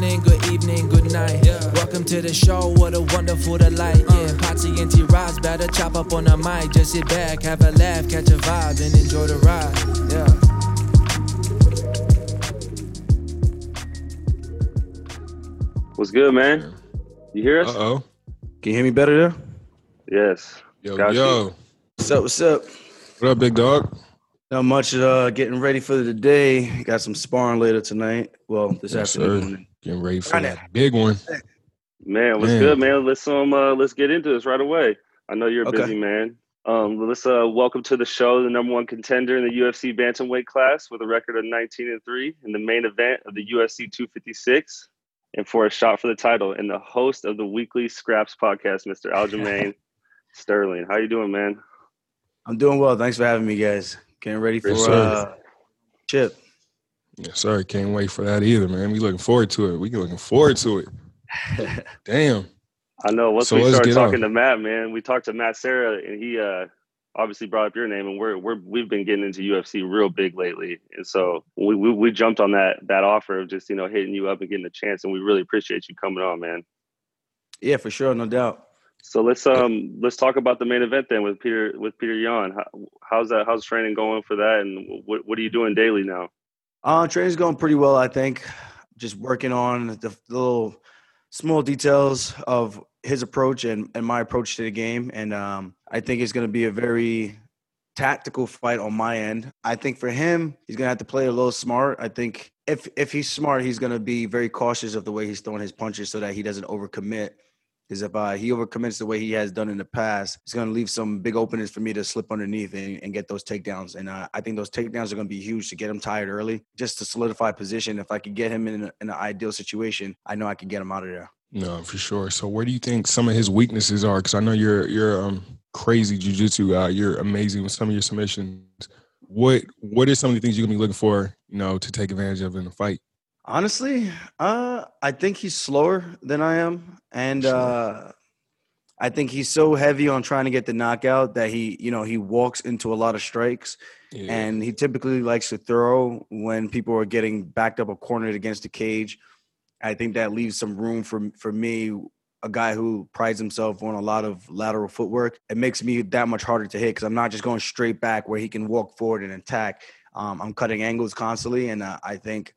morning, good evening, good night. Welcome to the show, what a wonderful delight. Yeah, Potsy and T Rods better chop up on the mic. Just sit back, have a laugh, catch a vibe, and enjoy the ride. Yeah. What's good, man? You hear us? Uh oh. Can you hear me better there? Yes. Yo, Got you. yo. What's up? What's up? What up, big dog? Not much. Uh, getting ready for the day. Got some sparring later tonight. Well, this Yes, sir. afternoon. Getting ready for that big one. Man, what's Man. good, man? Let's um uh, let's get into this right away. I know you're a Okay. busy man. Um, let's uh welcome to the show the number one contender in the UFC bantamweight class with a record of 19 and three in the main event of the UFC 256, and for a shot for the title, and the host of the weekly Scraps podcast, Mr. Aljamain Sterling. How you doing, man? I'm doing well. Thanks for having me, guys. Getting ready for Yes, sir. uh, Chip. Yes, sir. Can't wait for that either, man. We looking forward to it. We can looking forward to it. Damn. I know. Once So we let's started talking on. to Matt, man, we talked to Matt Serra, and he uh, obviously brought up your name, and we're we're we've been getting into UFC real big lately, and so we we, we jumped on that that offer of just you know hitting you up and getting a chance, and we really appreciate you coming on, man. yeah, for sure, no doubt. So let's um let's talk about the main event then with Peter with Peter Yan. How, how's that? How's training going for that? And what what are you doing daily now? Uh, training's going pretty well, I think. Just working on the little small details of his approach and, and my approach to the game. And um, I think it's going to be a very tactical fight on my end. I think for him, he's going to have to play a little smart. I think if if he's smart, he's going to be very cautious of the way he's throwing his punches so that he doesn't overcommit. Because if uh, he overcommits the way he has done in the past, it's going to leave some big openings for me to slip underneath and, and get those takedowns. And uh, I think those takedowns are going to be huge to get him tired early, just to solidify position. If I could get him in, a, in an ideal situation, I know I can get him out of there. No, for sure. So where do you think some of his weaknesses are? Because I know you're you're um crazy jujitsu guy. You're amazing with some of your submissions. What what are some of the things you're gonna be looking for, you know, to take advantage of in the fight? Honestly, uh, I think he's slower than I am, and uh, I think he's so heavy on trying to get the knockout that he, you know, he walks into a lot of strikes, Yeah. and he typically likes to throw when people are getting backed up or cornered against the cage. I think that leaves some room for for me, a guy who prides himself on a lot of lateral footwork. It makes me that much harder to hit because I'm not just going straight back where he can walk forward and attack. Um, I'm cutting angles constantly, and uh, I think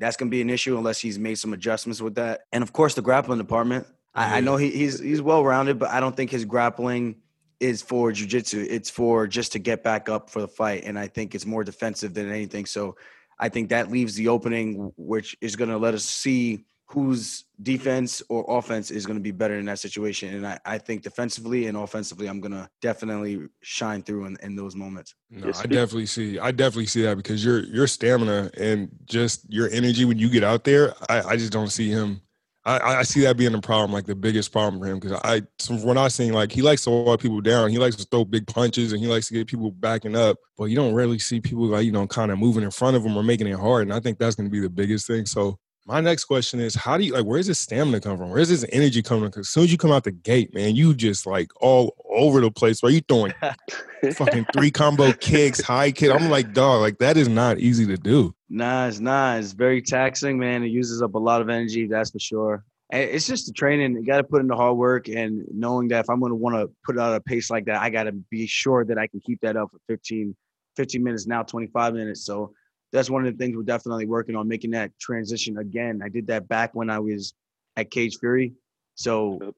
that's going to be an issue unless he's made some adjustments with that. And of course, the grappling department. I, I know he, he's he's well rounded, but I don't think his grappling is for jujitsu. It's for just to get back up for the fight, and I think it's more defensive than anything. So I think that leaves the opening, which is going to let us see whose defense or offense is going to be better in that situation. And I, I think defensively and offensively, I'm going to definitely shine through in, in those moments. No, I definitely see. I definitely see that because your your stamina and just your energy when you get out there, I, I just don't see him. I, I I see that being a problem, like the biggest problem for him. Because I, from what I've seen, like he likes to walk people down. He likes to throw big punches and he likes to get people backing up. But you don't really see people like you know kind of moving in front of him or making it hard. And I think that's going to be the biggest thing. So my next question is, how do you like? Where's his stamina come from? Where's this energy coming? Because as soon as you come out the gate, man, you just like all over the place. Where you throwing fucking three combo kicks, high kick. I'm like, dog, like that is not easy to do. Nah, it's not. It's very taxing, man. It uses up a lot of energy, that's for sure. It's just the training. You got to put in the hard work and knowing that if I'm going to want to put out a pace like that, I got to be sure that I can keep that up for 15, 15 minutes now, 25 minutes. So that's one of the things we're definitely working on making that transition again. I did that back when I was at Cage Fury. So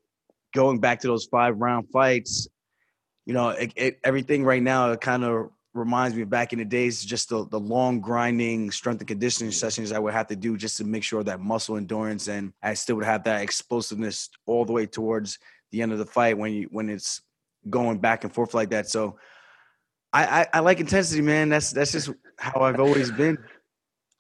going back to those five round fights, you know, it, it, everything right now kind of reminds me of back in the days, just the, the long grinding strength and conditioning sessions I would have to do just to make sure that muscle endurance and I still would have that explosiveness all the way towards the end of the fight when you when it's going back and forth like that. So I I, I like intensity, man. That's that's just how I've always been.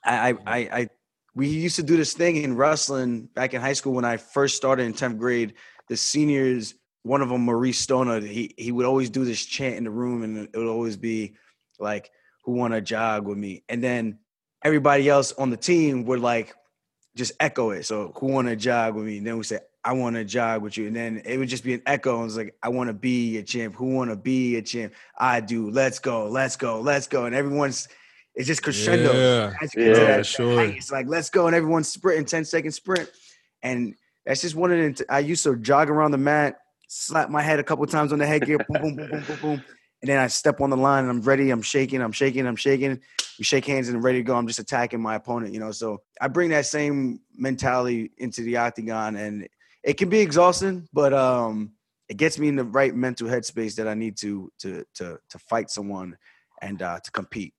I I I, we used to do this thing in wrestling back in high school when I first started in 10th grade. The seniors, one of them, Maurice Stoner, he he would always do this chant in the room, and it would always be like, "Who want to jog with me?" And then everybody else on the team would like just echo it. So, "Who want to jog with me?" And then we say, "I want to jog with you." And then it would just be an echo. And it's like, "I want to be a champ. Who want to be a champ? I do. Let's go. Let's go. Let's go." And everyone's it's just crescendo. Yeah, As you get to Yeah, that- that sure. height, It's like let's go, and everyone's sprinting 10 second sprint, and that's just one of the. I used to jog around the mat, slap my head a couple times on the headgear, boom, boom, boom, boom, boom, boom, and then I step on the line and I'm ready. I'm shaking, I'm shaking, I'm shaking. We shake hands and ready to go. I'm just attacking my opponent, you know. So I bring that same mentality into the octagon, and it can be exhausting, but um, it gets me in the right mental headspace that I need to to to to fight someone and uh, to compete.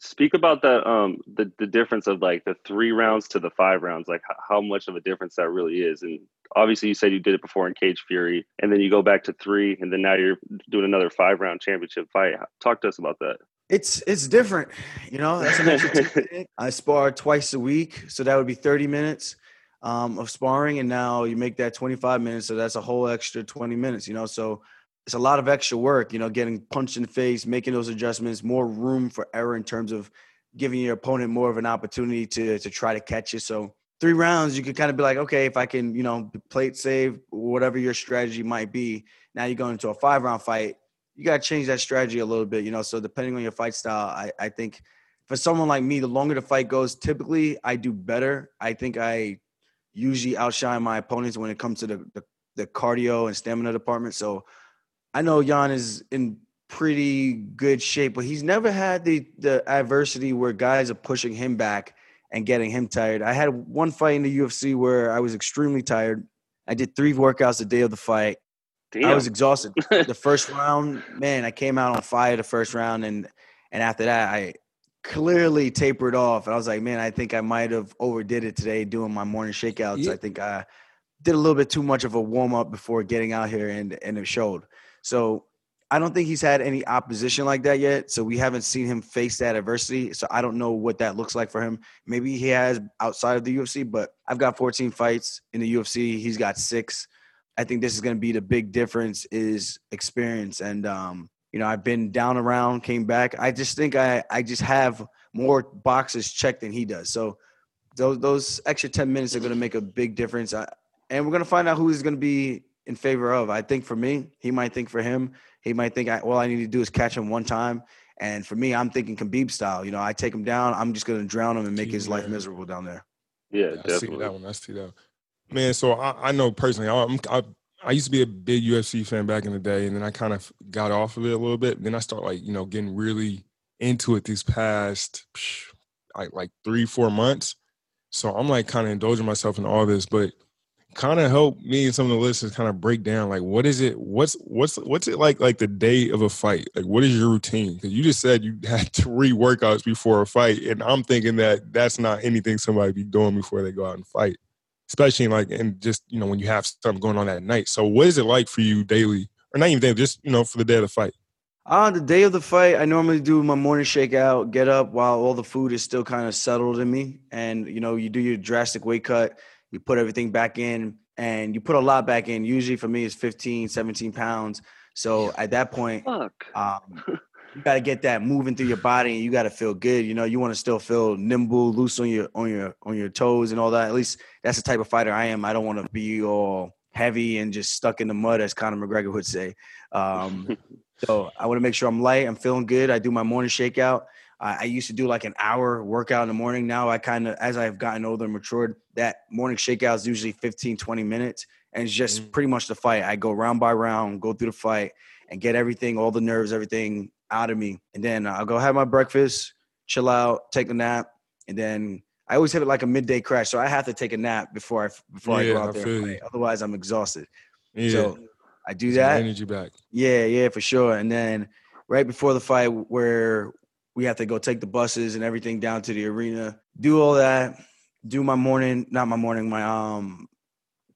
Speak about that um the, the difference of like the three rounds to the five rounds, like how much of a difference that really is. And obviously you said you did it before in Cage Fury and then you go back to three and then now you're doing another five round championship fight. Talk to us about that. It's it's different, you know. That's an extra. I spar twice a week, so that would be thirty minutes um, of sparring, and now you make that twenty five minutes, so that's a whole extra twenty minutes, you know. So it's a lot of extra work, you know, getting punched in the face, making those adjustments, more room for error in terms of giving your opponent more of an opportunity to to try to catch you. So three rounds, you could kind of be like, okay, if I can, you know, plate save, whatever your strategy might be. Now you're going into a five round fight you got to change that strategy a little bit, you know. So depending on your fight style, I, I think for someone like me, the longer the fight goes, typically I do better. I think I usually outshine my opponents when it comes to the the, the cardio and stamina department. So I know Yan is in pretty good shape, but he's never had the the adversity where guys are pushing him back and getting him tired. I had one fight in the UFC where I was extremely tired. I did three workouts the day of the fight. Damn. I was exhausted. the first round, man, I came out on fire the first round, and and after that, I clearly tapered off. And I was like, man, I think I might have overdid it today doing my morning shakeouts. Yeah. I think I did a little bit too much of a warm up before getting out here, and and it showed. So I don't think he's had any opposition like that yet. So we haven't seen him face that adversity. So I don't know what that looks like for him. Maybe he has outside of the UFC, but I've got 14 fights in the UFC. He's got six. I think this is going to be the big difference is experience. And, um, you know, I've been down around, came back. I just think I, I just have more boxes checked than he does. So those, those extra 10 minutes are going to make a big difference. I, and we're going to find out who he's going to be in favor of. I think for me, he might think for him, he might think I, all I need to do is catch him one time. And for me, I'm thinking Khabib style. You know, I take him down. I'm just going to drown him and make his life miserable down there. yeah, I see definitely. that one. I see that. One. Man, so I, I know personally, I'm, I I used to be a big UFC fan back in the day, and then I kind of got off of it a little bit. Then I start like you know getting really into it these past like like three four months. So I'm like kind of indulging myself in all this, but kind of help me and some of the listeners kind of break down like what is it what's what's what's it like like the day of a fight like what is your routine because you just said you had three workouts before a fight and i'm thinking that that's not anything somebody be doing before they go out and fight especially like and just you know when you have something going on that night so what is it like for you daily or not even daily just you know for the day of the fight On the day of the fight, I normally do my morning shakeout, get up while all the food is still kind of settled in me. And, you know, you do your drastic weight cut, you put everything back in, and you put a lot back in. Usually for me, it's 15, 17 pounds. So at that point, Fuck. um, you got to get that moving through your body, and you got to feel good. You know, you want to still feel nimble, loose on your on your on your toes and all that. At least that's the type of fighter I am. I don't want to be all heavy and just stuck in the mud, as Conor McGregor would say. Um, so I want to make sure I'm light. I'm feeling good. I do my morning shakeout. I, I used to do like an hour workout in the morning. Now I kind of, as I've gotten older and matured, that morning shakeout is usually 15, 20 minutes. And it's just Mm. pretty much the fight. I go round by round, go through the fight and get everything, all the nerves, everything out of me. And then I'll go have my breakfast, chill out, take a nap. And then I always have it like a midday crash. So I have to take a nap before I, before I Yeah, go I out there. feel and you. Otherwise I'm exhausted. yeah So I do Get that. energy back Yeah, yeah, for sure. And then right before the fight, where we have to go take the buses and everything down to the arena, do all that, do my morning, not my morning, my um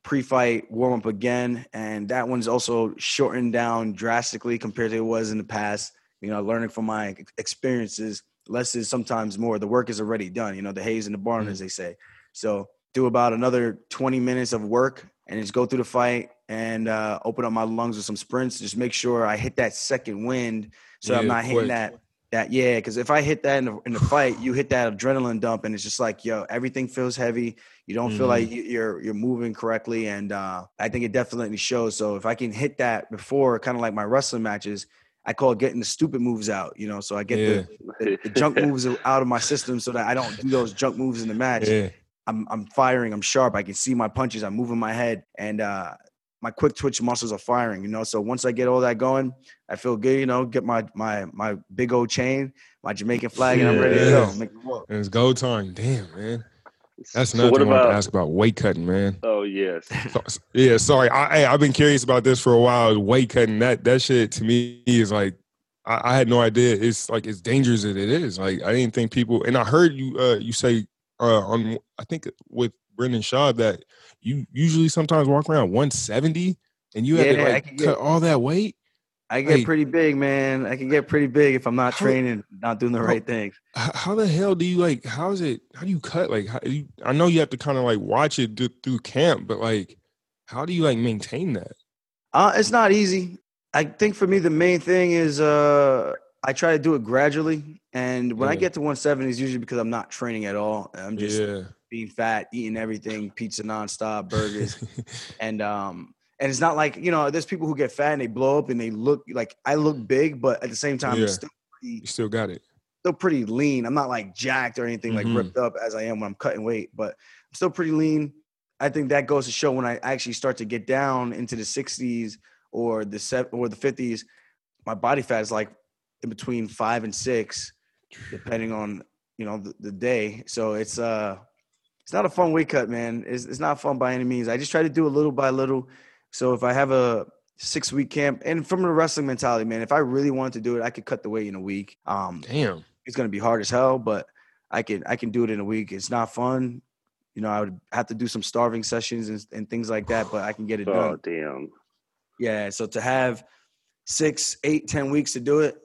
pre-fight warm up again, and that one's also shortened down drastically compared to it was in the past. You know, learning from my experiences, less is sometimes more. The work is already done. You know, the hay's in the barn, Mhm. as they say. So do about another 20 minutes of work and just go through the fight and uh, open up my lungs with some sprints. Just make sure I hit that second wind, so I'm Yeah, not hitting that. That yeah, because if I hit that in the, in the fight, you hit that adrenaline dump, and it's just like yo, everything feels heavy. You don't feel Mhm. like you- you're you're moving correctly, and uh, I think it definitely shows. So if I can hit that before, kind of like my wrestling matches, I call it getting the stupid moves out. You know, so I get yeah. the, the, the, junk moves out of my system so that I don't do those junk moves in the match. Yeah. I'm I'm firing. I'm sharp. I can see my punches. I'm moving my head, and uh, my quick twitch muscles are firing. You know, so once I get all that going, I feel good. You know, get my my my big old chain, my Jamaican flag, yeah. and I'm ready to go. Make it And it's go time. Damn, man. That's another so thing about, I want to ask about weight cutting, man. Oh yes. So, yeah, sorry. I I've been curious about this for a while. Weight cutting that that shit to me is like I, I, had no idea. It's like it's dangerous as it is. Like I didn't think people. And I heard you uh you say uh on I think with Brendan Schaub that you usually sometimes walk around 170 and you yeah, have to like cut get, all that weight. I get pretty big, man. I can get pretty big if I'm not how, training, not doing the how, right things. How the hell do you like? How is it? How do you cut? Like, how, you, I know you have to kind of like watch it do, through camp, but like, how do you like maintain that? Uh, it's not easy. I think for me, the main thing is uh, I try to do it gradually. And when yeah. I get to 170, it's usually because I'm not training at all. I'm just yeah. being fat, eating everything, pizza nonstop, burgers, and um, and it's not like you know, there's people who get fat and they blow up and they look like I look big, but at the same time, yeah. still pretty, you still got it. Still pretty lean. I'm not like jacked or anything mm-hmm. like ripped up as I am when I'm cutting weight, but I'm still pretty lean. I think that goes to show when I actually start to get down into the 60s or the set or the 50s, my body fat is like in between five and six, depending on you know the, the day. So it's uh it's not a fun weight cut, man. It's, it's not fun by any means. I just try to do a little by little so if I have a six week camp, and from a wrestling mentality, man, if I really wanted to do it, I could cut the weight in a week. Um, Damn, it's gonna be hard as hell, but I can I can do it in a week. It's not fun. You know, I would have to do some starving sessions and, and things like that, but I can get it oh, done. Oh damn. Yeah. So to have six, eight, ten weeks to do it,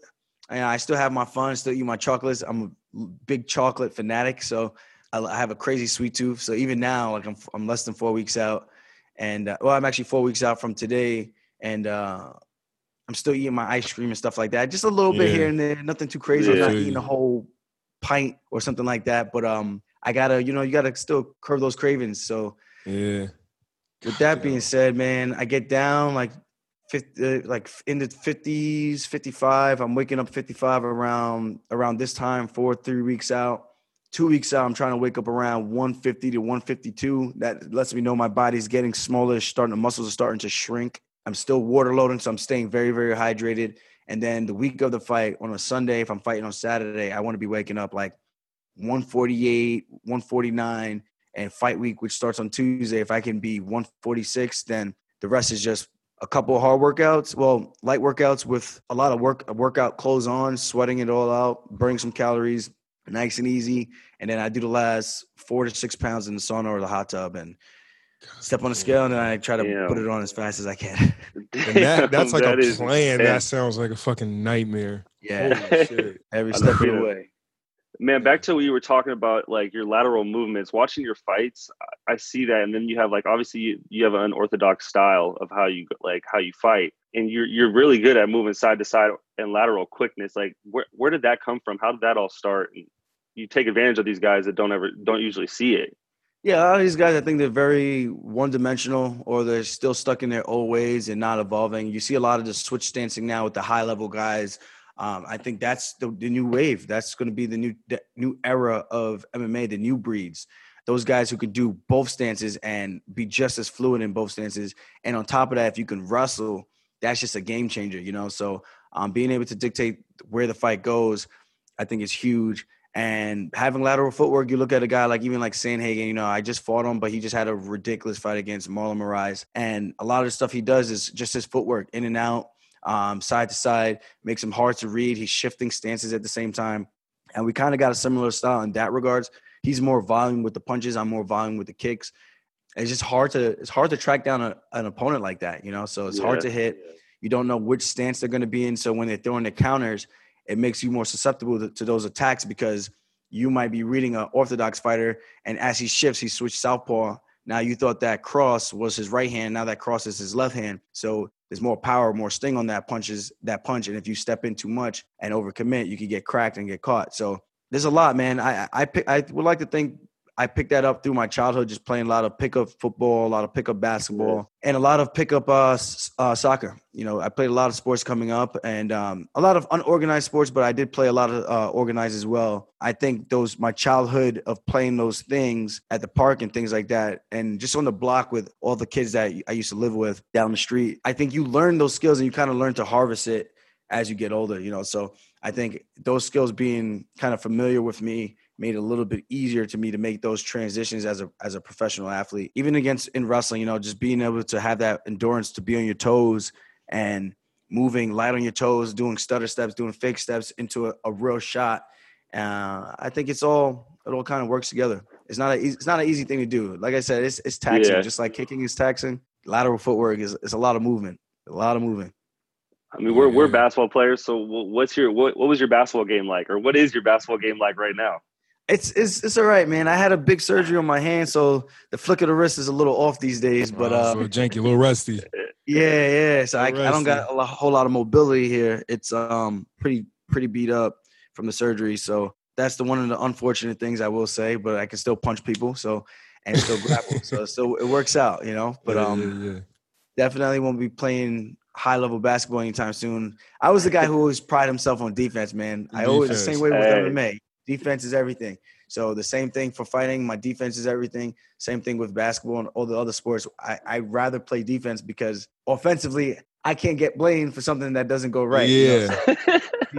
and I still have my fun, still eat my chocolates. I'm a big chocolate fanatic, so I have a crazy sweet tooth. So even now, like I'm, I'm less than four weeks out and uh, well, I'm actually four weeks out from today, and uh, I'm still eating my ice cream and stuff like that. Just a little bit here and there, nothing too crazy. Yeah. I'm not eating a whole pint or something like that, but um, I gotta, you know, you gotta still curb those cravings. So yeah. With that being said, man, I get down like 50, uh, like in the 50s, 55. I'm waking up 55 around around this time, four, three weeks out two weeks out, I'm trying to wake up around 150 to 152. That lets me know my body's getting smaller, starting the muscles are starting to shrink. I'm still water loading, so I'm staying very, very hydrated. And then the week of the fight on a Sunday, if I'm fighting on Saturday, I want to be waking up like 148, 149, and fight week, which starts on Tuesday. If I can be 146, then the rest is just a couple of hard workouts. Well, light workouts with a lot of work workout clothes on, sweating it all out, burning some calories, nice and easy. And then I do the last four to six pounds in the sauna or the hot tub and step on the scale and then I try to Damn. put it on as fast as I can. and that, that's like that a plan. That sounds like a fucking nightmare. Yeah. Every step of the way. Man, back to what you were talking about, like your lateral movements. Watching your fights, I see that, and then you have like obviously you, you have an unorthodox style of how you like how you fight, and you're you're really good at moving side to side and lateral quickness. Like where where did that come from? How did that all start? And you take advantage of these guys that don't ever don't usually see it. Yeah, a lot of these guys, I think they're very one dimensional or they're still stuck in their old ways and not evolving. You see a lot of the switch dancing now with the high level guys um, I think that's the, the new wave. That's going to be the new the new era of MMA, the new breeds. Those guys who can do both stances and be just as fluid in both stances. And on top of that, if you can wrestle, that's just a game changer, you know. So um, being able to dictate where the fight goes, I think is huge. And having lateral footwork, you look at a guy like even like Sandhagen, you know, I just fought him, but he just had a ridiculous fight against Marlon Moraes. And a lot of the stuff he does is just his footwork in and out, um, side to side, makes him hard to read. He's shifting stances at the same time. And we kind of got a similar style in that regards. He's more volume with the punches. I'm more volume with the kicks. It's just hard to it's hard to track down a, an opponent like that, you know. So it's yeah. hard to hit. You don't know which stance they're going to be in. So when they're throwing the counters, it makes you more susceptible to, to those attacks because you might be reading an orthodox fighter, and as he shifts, he switched southpaw. Now you thought that cross was his right hand. Now that cross is his left hand. So there's more power, more sting on that punches that punch. And if you step in too much and overcommit, you could get cracked and get caught. So there's a lot, man. I I pick, I would like to think I picked that up through my childhood, just playing a lot of pickup football, a lot of pickup basketball, and a lot of pickup uh, uh, soccer. You know, I played a lot of sports coming up, and um, a lot of unorganized sports, but I did play a lot of uh, organized as well. I think those my childhood of playing those things at the park and things like that, and just on the block with all the kids that I used to live with down the street. I think you learn those skills and you kind of learn to harvest it as you get older. You know, so I think those skills being kind of familiar with me made it a little bit easier to me to make those transitions as a as a professional athlete. Even against in wrestling, you know, just being able to have that endurance to be on your toes and moving light on your toes, doing stutter steps, doing fake steps into a, a real shot. Uh, I think it's all it all kind of works together. It's not a it's not an easy thing to do. Like I said, it's it's taxing. Yeah. Just like kicking is taxing. Lateral footwork is it's a lot of movement. A lot of moving. I mean, we're we're basketball players. So, what's your what what was your basketball game like, or what is your basketball game like right now? It's it's it's all right, man. I had a big surgery on my hand, so the flick of the wrist is a little off these days. But uh, so janky, a little rusty. Yeah, yeah. So I, I, don't got a whole lot of mobility here. It's um pretty pretty beat up from the surgery. So that's the one of the unfortunate things I will say. But I can still punch people, so and still grapple. so so it works out, you know. But um, yeah, yeah. definitely won't be playing high level basketball anytime soon. I was the guy who always pride himself on defense, man. I always the same way with hey. MMA. Defense is everything. So the same thing for fighting. My defense is everything. Same thing with basketball and all the other sports. I I rather play defense because offensively I can't get blamed for something that doesn't go right. Yeah, you know?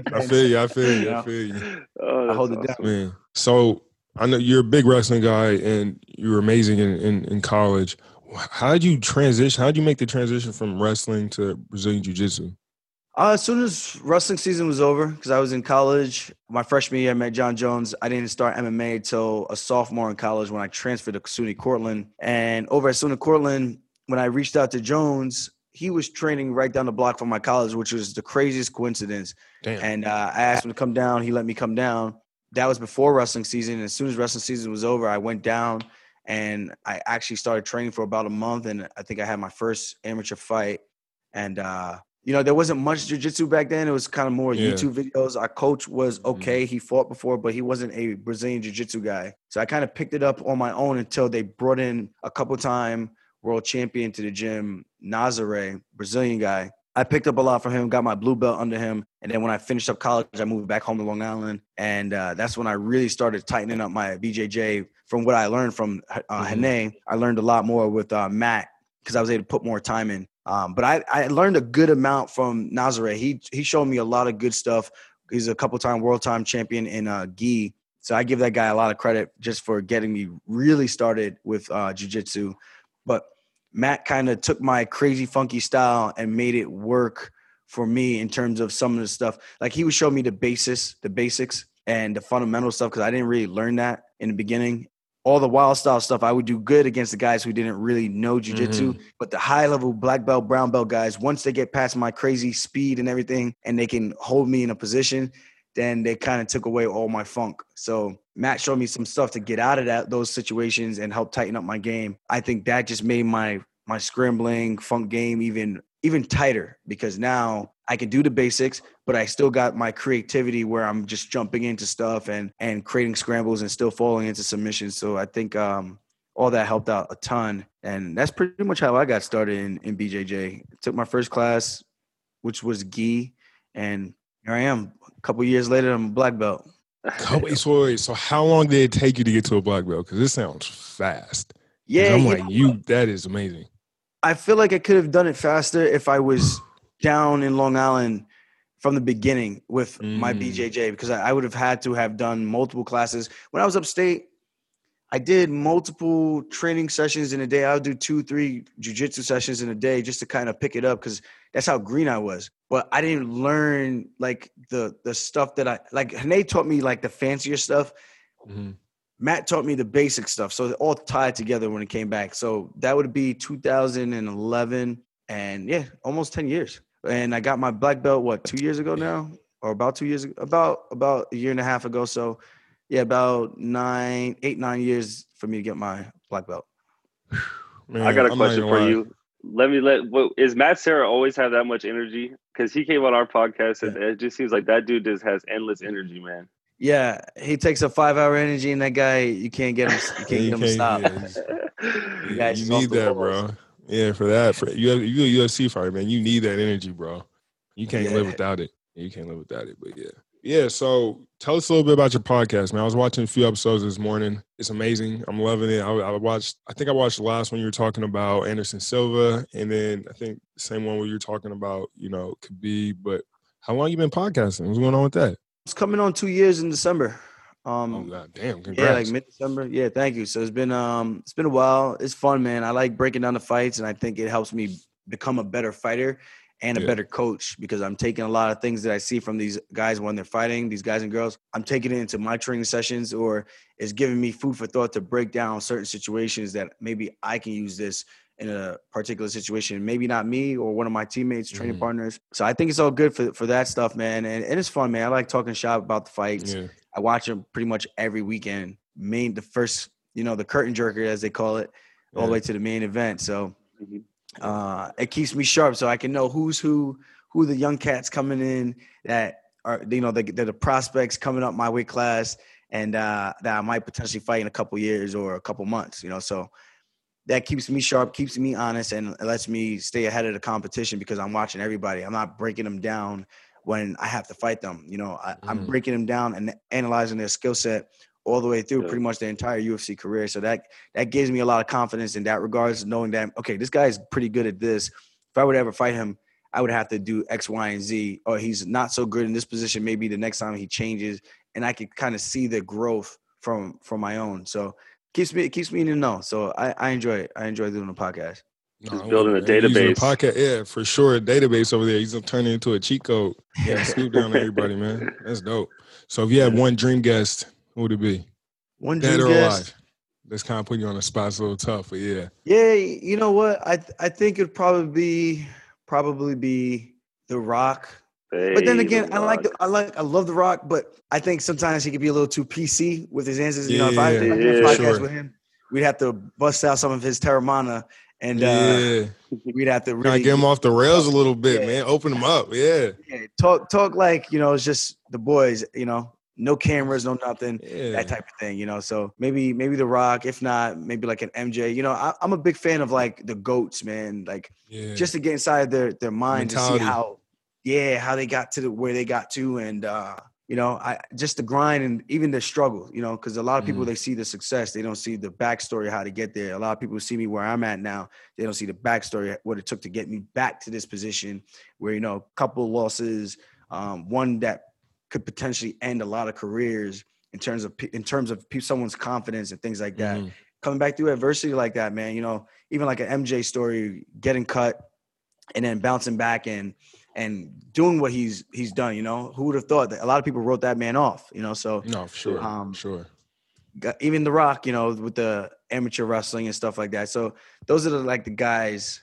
so I feel you. I feel you. you know? I feel you. Oh, I hold awesome. it down. Man. So I know you're a big wrestling guy and you were amazing in, in, in college. How did you transition? How did you make the transition from wrestling to Brazilian Jiu Jitsu? Uh, as soon as wrestling season was over, because I was in college, my freshman year, I met Jon Jones. I didn't start MMA until a sophomore in college when I transferred to SUNY Cortland. And over at SUNY Cortland, when I reached out to Jones, he was training right down the block from my college, which was the craziest coincidence. Damn. And uh, I asked him to come down. He let me come down. That was before wrestling season. And as soon as wrestling season was over, I went down and I actually started training for about a month. And I think I had my first amateur fight. And uh, you know, there wasn't much jujitsu back then. It was kind of more yeah. YouTube videos. Our coach was mm-hmm. okay. He fought before, but he wasn't a Brazilian jiu-jitsu guy. So I kind of picked it up on my own until they brought in a couple time world champion to the gym, Nazare, Brazilian guy. I picked up a lot from him, got my blue belt under him. And then when I finished up college, I moved back home to Long Island. And uh, that's when I really started tightening up my BJJ from what I learned from uh, mm-hmm. Hene. I learned a lot more with uh, Matt because I was able to put more time in. Um, but I, I learned a good amount from Nazare. He he showed me a lot of good stuff. He's a couple time world time champion in uh, gi. So I give that guy a lot of credit just for getting me really started with uh, jiu-jitsu. But Matt kind of took my crazy funky style and made it work for me in terms of some of the stuff. Like he would show me the basis, the basics, and the fundamental stuff because I didn't really learn that in the beginning all the wild style stuff, I would do good against the guys who didn't really know jujitsu. Mm-hmm. But the high level black belt, brown belt guys, once they get past my crazy speed and everything, and they can hold me in a position, then they kind of took away all my funk. So Matt showed me some stuff to get out of that those situations and help tighten up my game. I think that just made my my scrambling funk game even even tighter because now I can do the basics, but I still got my creativity where I'm just jumping into stuff and and creating scrambles and still falling into submissions. So I think um, all that helped out a ton, and that's pretty much how I got started in, in BJJ. took my first class, which was gi, and here I am. A couple years later, I'm a black belt. Wait, so, wait, so how long did it take you to get to a black belt? Because this sounds fast. Yeah, I'm like know, you. That is amazing. I feel like I could have done it faster if I was down in Long Island from the beginning with mm. my BJJ because I, I would have had to have done multiple classes. When I was upstate, I did multiple training sessions in a day. I would do two, three jujitsu sessions in a day just to kind of pick it up because that's how green I was. But I didn't learn like the the stuff that I like. Hene taught me like the fancier stuff. Mm-hmm. Matt taught me the basic stuff, so it all tied together when it came back. So that would be 2011, and yeah, almost 10 years and I got my black belt what two years ago now, or about two years ago, about about a year and a half ago. So yeah, about nine, eight, nine years for me to get my black belt. Man, I got a I'm question for lie. you. Let me let. What, is Matt Serra always have that much energy? Because he came on our podcast, and yeah. it just seems like that dude just has endless energy, man. Yeah, he takes a five hour energy, and that guy you can't get him. You can't Yeah, get him to stop. can't- yeah, You guys you need that, walls. bro. Yeah, for that, for you, you a UFC fighter, man. You need that energy, bro. You can't live without it. You can't live without it. But yeah, yeah. So tell us a little bit about your podcast, man. I was watching a few episodes this morning. It's amazing. I'm loving it. I, I watched. I think I watched the last one you were talking about Anderson Silva, and then I think the same one where you were talking about, you know, Khabib. But how long you been podcasting? What's going on with that? It's coming on two years in December. Um, Oh god, damn! Yeah, like mid December. Yeah, thank you. So it's been um it's been a while. It's fun, man. I like breaking down the fights, and I think it helps me become a better fighter and a Yeah. better coach because I'm taking a lot of things that I see from these guys when they're fighting, these guys and girls. I'm taking it into my training sessions, or it's giving me food for thought to break down certain situations that maybe I can use this in a particular situation. Maybe not me or one of my teammates, training Mhm. partners. So I think it's all good for for that stuff, man. And, and it's fun, man. I like talking shop about the fights. yeah, I watch them pretty much every weekend. Main the first, you know, the curtain jerker as they call it, all the way to the main event. So Mhm. uh, it keeps me sharp, so I can know who's who, who the young cats coming in that are, you know, the, the, the prospects coming up my weight class, and uh, that I might potentially fight in a couple years or a couple months. You know, so that keeps me sharp, keeps me honest, and lets me stay ahead of the competition because I'm watching everybody. I'm not breaking them down when I have to fight them. You know, I, I'm Mhm. breaking them down and analyzing their skill set all the way through Yeah. pretty much their entire UFC career. So that that gives me a lot of confidence in that regards, knowing that okay, this guy is pretty good at this. If I would ever fight him, I would have to do X, Y, and Z. Or he's not so good in this position. Maybe the next time he changes, and I could kind of see the growth from from my own. So keeps me it keeps me in the know. So I, I enjoy it. I enjoy doing the podcast. No, Just I building a it, man. Database. Podcast, yeah, for sure. A database over there. He's gonna turn it into a cheat code. Yeah, scoop down to everybody, man. That's dope. So if you had one dream guest, who would it be? One Dead or guest. alive? That's kind of putting you on the spot. It's a little tough, but yeah. Yeah, you know what? I I think it'd probably be probably be The Rock. But then again, The I like the, I like I love The Rock, but I think sometimes he could be a little too PC with his answers. You know, if I, I Yeah, did a yeah, podcast sure. with him, we'd have to bust out some of his Teremana, and uh, we'd have to really get him off the rails a little bit, Yeah. man. Open him up. Yeah. yeah, talk talk like you know it's just the boys. You know, no cameras, no nothing. Yeah. that type of thing, you know. So maybe maybe The Rock, if not, maybe like an MJ. You know, I, I'm a big fan of like the goats, man. Like yeah. just to get inside their their minds and see how, yeah, how they got to the, where they got to, and uh, you know, I just the grind and even the struggle, you know, because a lot of people Mhm. they see the success, they don't see the backstory how to get there. A lot of people see me where I'm at now, they don't see the backstory what it took to get me back to this position, where you know, a couple losses, um, one that could potentially end a lot of careers in terms of in terms of someone's confidence and things like that Mhm. coming back through adversity like that, man. You know, even like an MJ story, getting cut and then bouncing back and and doing what he's he's done. You know, who would have thought that a lot of people wrote that man off? You know, so No, for sure. Um, sure. even The Rock, you know, with the amateur wrestling and stuff like that. So those are the like the guys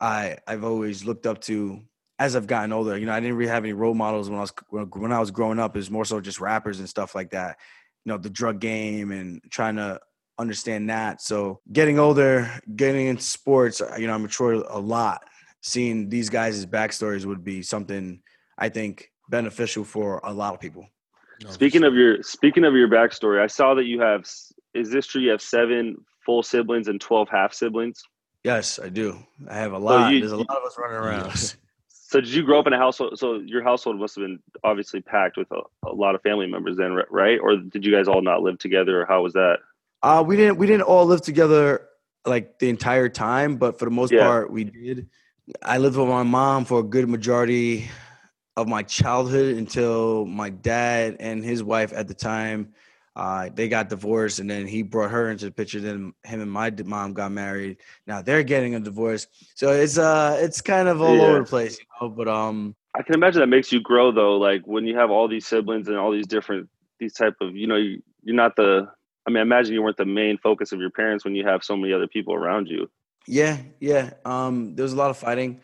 I I've always looked up to as I've gotten older. You know, I didn't really have any role models when I was when when I was growing up. It was more so just rappers and stuff like that. You know, the drug game and trying to understand that. So getting older, getting into sports, you know, I matured a lot. Seeing these guys' backstories would be something I think beneficial for a lot of people. Speaking of your speaking of your backstory, I saw that you have. Is this true? You have seven full siblings and twelve half siblings. Yes, I do. I have a lot. you- There's a lot of us running around. So did you grow up in a household? So your household must have been obviously packed with a, a lot of family members then, right? Or did you guys all not live together? Or how was that? Uh, we didn't we didn't all live together like the entire time, but for the most Yeah. part, we did. I lived with my mom for a good majority of my childhood until my dad and his wife at the time uh, they got divorced, and then he brought her into the picture. Then him and my mom got married. Now they're getting a divorce, so it's uh it's kind of all Yeah. over the place, you know. But um, I can imagine that makes you grow though. Like when you have all these siblings and all these different these type of you know you, you're not the. I mean, I imagine you weren't the main focus of your parents when you have so many other people around you. Yeah, yeah. Um, there was a lot of fighting.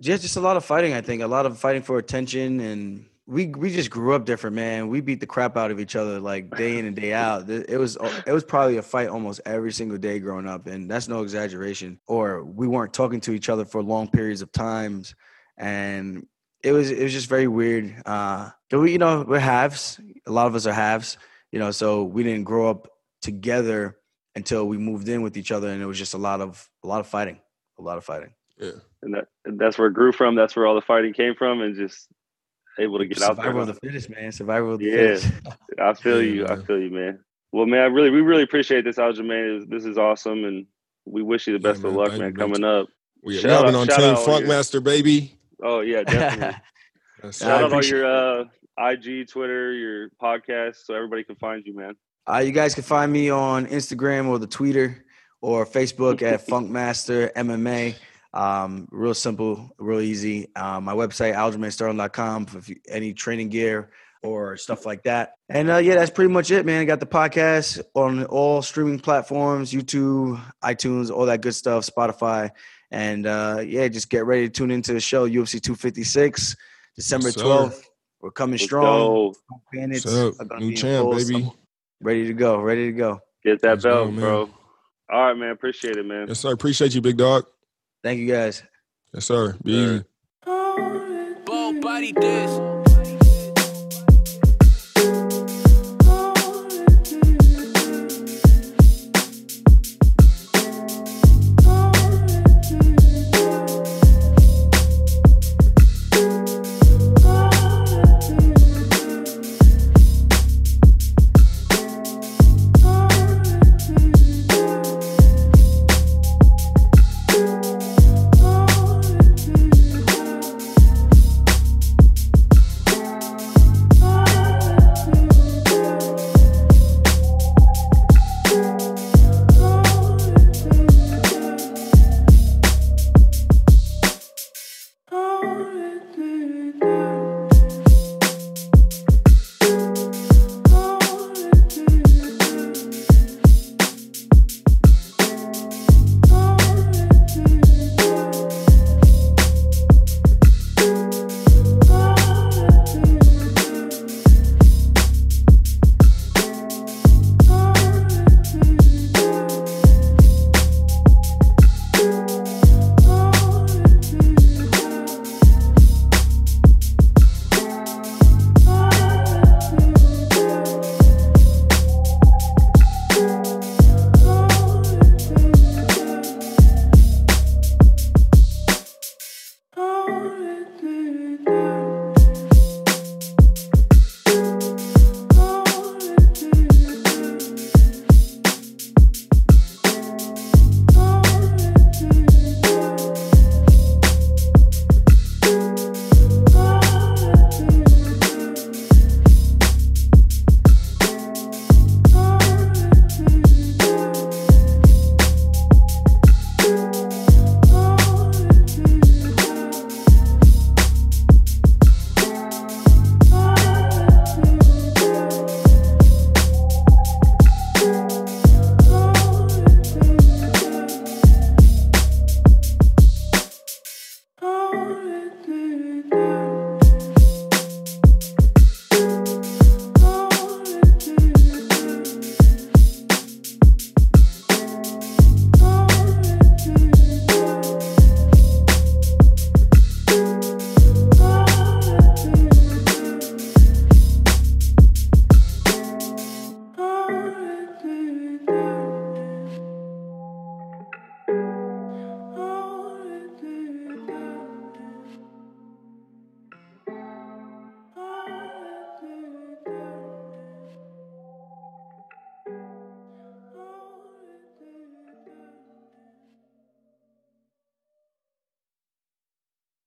Yeah, just a lot of fighting. I think a lot of fighting for attention, and we we just grew up different, man. We beat the crap out of each other like day in and day out. It was it was probably a fight almost every single day growing up, and that's no exaggeration. Or we weren't talking to each other for long periods of times, and it was it was just very weird. Uh, we, you know, we're halves. a lot of us are halves, you know, so we didn't grow up together until we moved in with each other, and it was just a lot of a lot of fighting, a lot of fighting. Yeah. And that and that's where it grew from. That's where all the fighting came from, and just able to get out there. Survival of the fittest, man. Survival of the Yeah. fittest. I feel Yeah, you. I feel you, man. Well, man, I really, we really appreciate this, Aljamain. This is awesome, and we wish you the Yeah, best man. of luck, man, you, man. coming up. We, we Shout have been out- on Team out all Funkmaster, baby. Oh yeah, definitely. Yes, Shout out all your uh, IG, Twitter, your podcast, so everybody can find you, man. Uh, you guys can find me on Instagram or the Twitter or Facebook at Funkmaster MMA. Um, real simple, real easy. Um, my website, aljamainsterling.com for if you, any training gear or stuff like that. And uh, yeah, that's pretty much it, man. I Got the podcast on all streaming platforms, YouTube, iTunes, all that good stuff, Spotify. And uh, yeah, just get ready to tune into the show, UFC 256, December Yes, 12th. We're coming Let's strong. go. Bandits What's up? New champ, baby. summer. Ready to go. Ready to go. Get that Let's belt, man. bro. All right, man. Appreciate it, man. Yes, sir. Appreciate you, big dog. Thank you guys. Yes, sir. Be Sir. easy. Bull body this.